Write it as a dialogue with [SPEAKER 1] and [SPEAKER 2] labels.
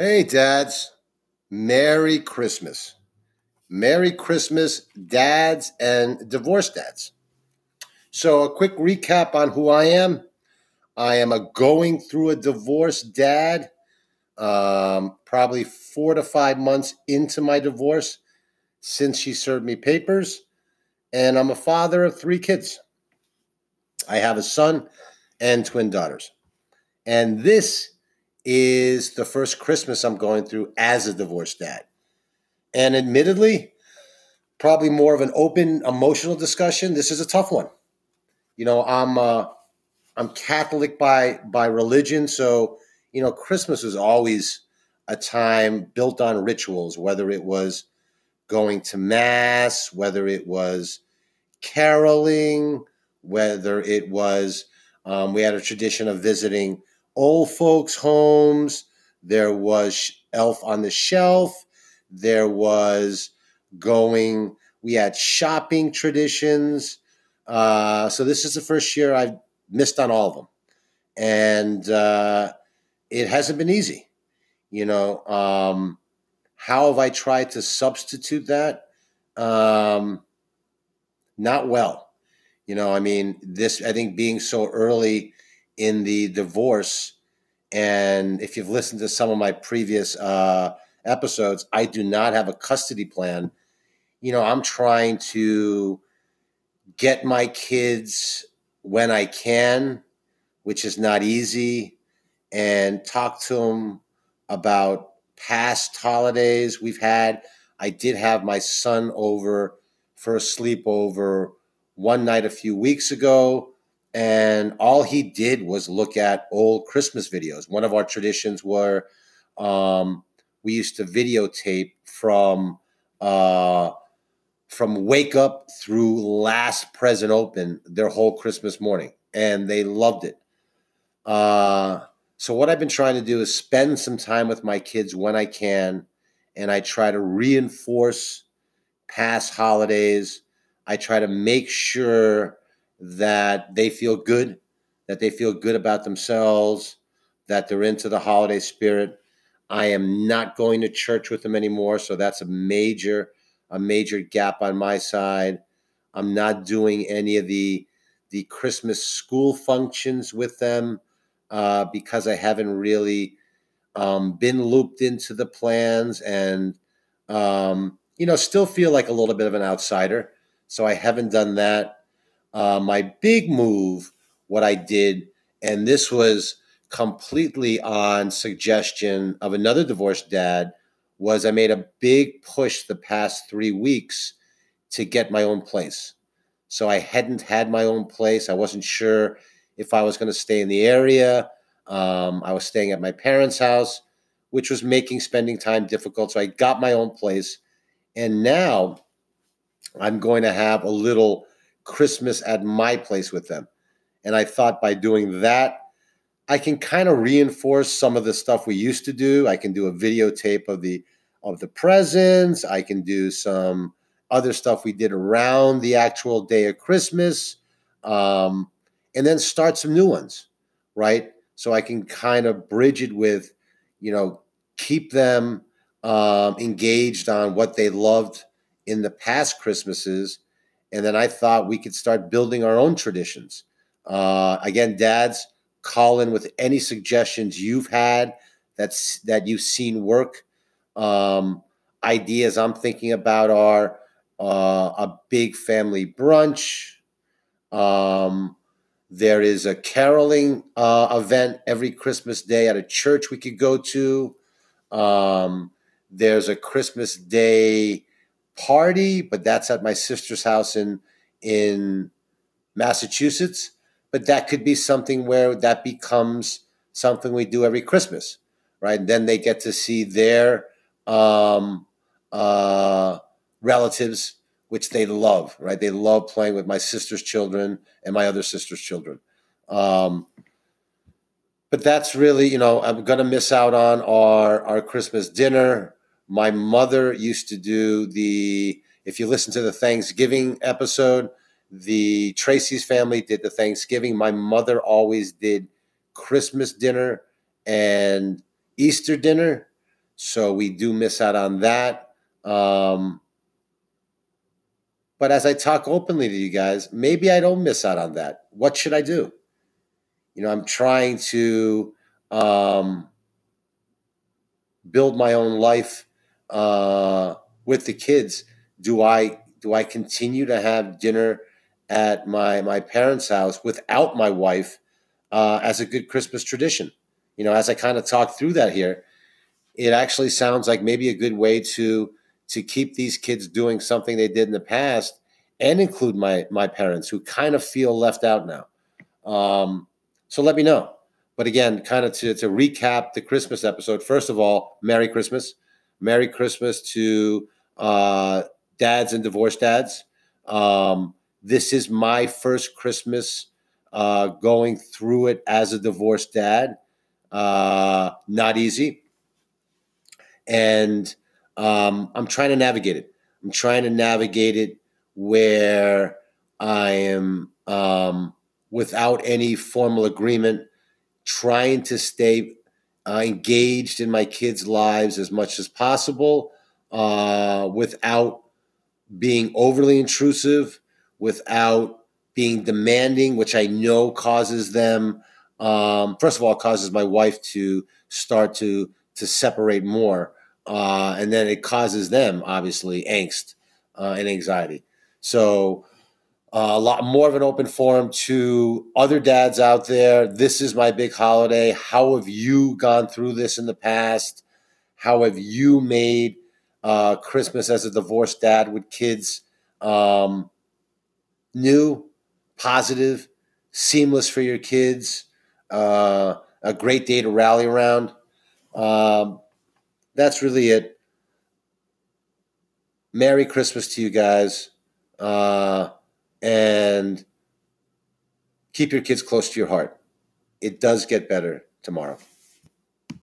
[SPEAKER 1] Hey, dads. Merry Christmas. Merry Christmas, dads and divorced dads. So, a quick recap on who I am. I am a going through a divorce dad, um, probably four to five months into my divorce since she served me papers. And I'm a father of three kids. I have a son and twin daughters. And this is the first Christmas I'm going through as a divorced dad. And admittedly, probably more of an open emotional discussion. This is a tough one. You know, I'm uh, I'm Catholic by by religion, so you know, Christmas was always a time built on rituals, whether it was going to mass, whether it was caroling, whether it was um, we had a tradition of visiting old folks' homes. There was Elf on the Shelf. There was going, we had shopping traditions. Uh, so this is the first year I've missed on all of them. And uh, it hasn't been easy. You know, um, how have I tried to substitute that? Um, not well. You know, I mean, this, I think being so early in the divorce. And if you've listened to some of my previous uh, episodes, I do not have a custody plan. You know, I'm trying to get my kids when I can, which is not easy, and talk to them about past holidays we've had. I did have my son over for a sleepover one night a few weeks ago and all he did was look at old Christmas videos. One of our traditions were um, we used to videotape from uh, from wake up through last present open their whole Christmas morning, and they loved it. Uh, so what I've been trying to do is spend some time with my kids when I can, and I try to reinforce past holidays. I try to make sure that they feel good, that they feel good about themselves, that they're into the holiday spirit. I am not going to church with them anymore, so that's a major a major gap on my side. I'm not doing any of the the Christmas school functions with them uh, because I haven't really um, been looped into the plans and um, you know still feel like a little bit of an outsider. So I haven't done that. Uh, my big move, what I did, and this was completely on suggestion of another divorced dad, was I made a big push the past three weeks to get my own place. So I hadn't had my own place. I wasn't sure if I was going to stay in the area. Um, I was staying at my parents' house, which was making spending time difficult. So I got my own place. And now I'm going to have a little Christmas at my place with them. And I thought by doing that, I can kind of reinforce some of the stuff we used to do. I can do a videotape of the of the presents. I can do some other stuff we did around the actual day of Christmas, um, and then start some new ones, right? So I can kind of bridge it with, you know, keep them um, engaged on what they loved in the past Christmases, and then I thought we could start building our own traditions. Uh, again, dads, call in with any suggestions you've had that's that you've seen work. Um, ideas I'm thinking about are uh, a big family brunch. Um, there is a caroling uh, event every Christmas day at a church we could go to. Um, there's a Christmas Day party, but that's at my sister's house in in Massachusetts. But that could be something where that becomes something we do every Christmas, right? And then they get to see their um, uh, relatives, which they love, right? They love playing with my sister's children and my other sister's children. Um, but that's really, you know, I'm going to miss out on our our Christmas dinner my mother used to do the, if you listen to the Thanksgiving episode, the Tracy's family did the Thanksgiving. My mother always did Christmas dinner and Easter dinner. So we do miss out on that. Um, but as I talk openly to you guys, maybe I don't miss out on that. What should I do? You know, I'm trying to um, build my own life uh, with the kids. Do I do I continue to have dinner at my my parents' house without my wife uh, as a good Christmas tradition? You know, as I kind of talk through that here, it actually sounds like maybe a good way to to keep these kids doing something they did in the past and include my my parents who kind of feel left out now. Um, so let me know. But again, kind of to, to recap the Christmas episode, first of all, Merry Christmas. Merry Christmas to uh, dads and divorced dads. Um, this is my first Christmas uh, going through it as a divorced dad. Uh, not easy. And um, I'm trying to navigate it. I'm trying to navigate it where I am um, without any formal agreement, trying to stay uh, engaged in my kids' lives as much as possible uh, without being overly intrusive, without being demanding, which I know causes them. Um, first of all, causes my wife to start to to separate more, uh, and then it causes them obviously angst uh, and anxiety. So uh, a lot more of an open forum to other dads out there. This is my big holiday. How have you gone through this in the past? How have you made uh, Christmas as a divorced dad with kids um, new, positive, seamless for your kids? Uh, a great day to rally around. Um, that's really it. Merry Christmas to you guys uh, and keep your kids close to your heart. It does get better tomorrow.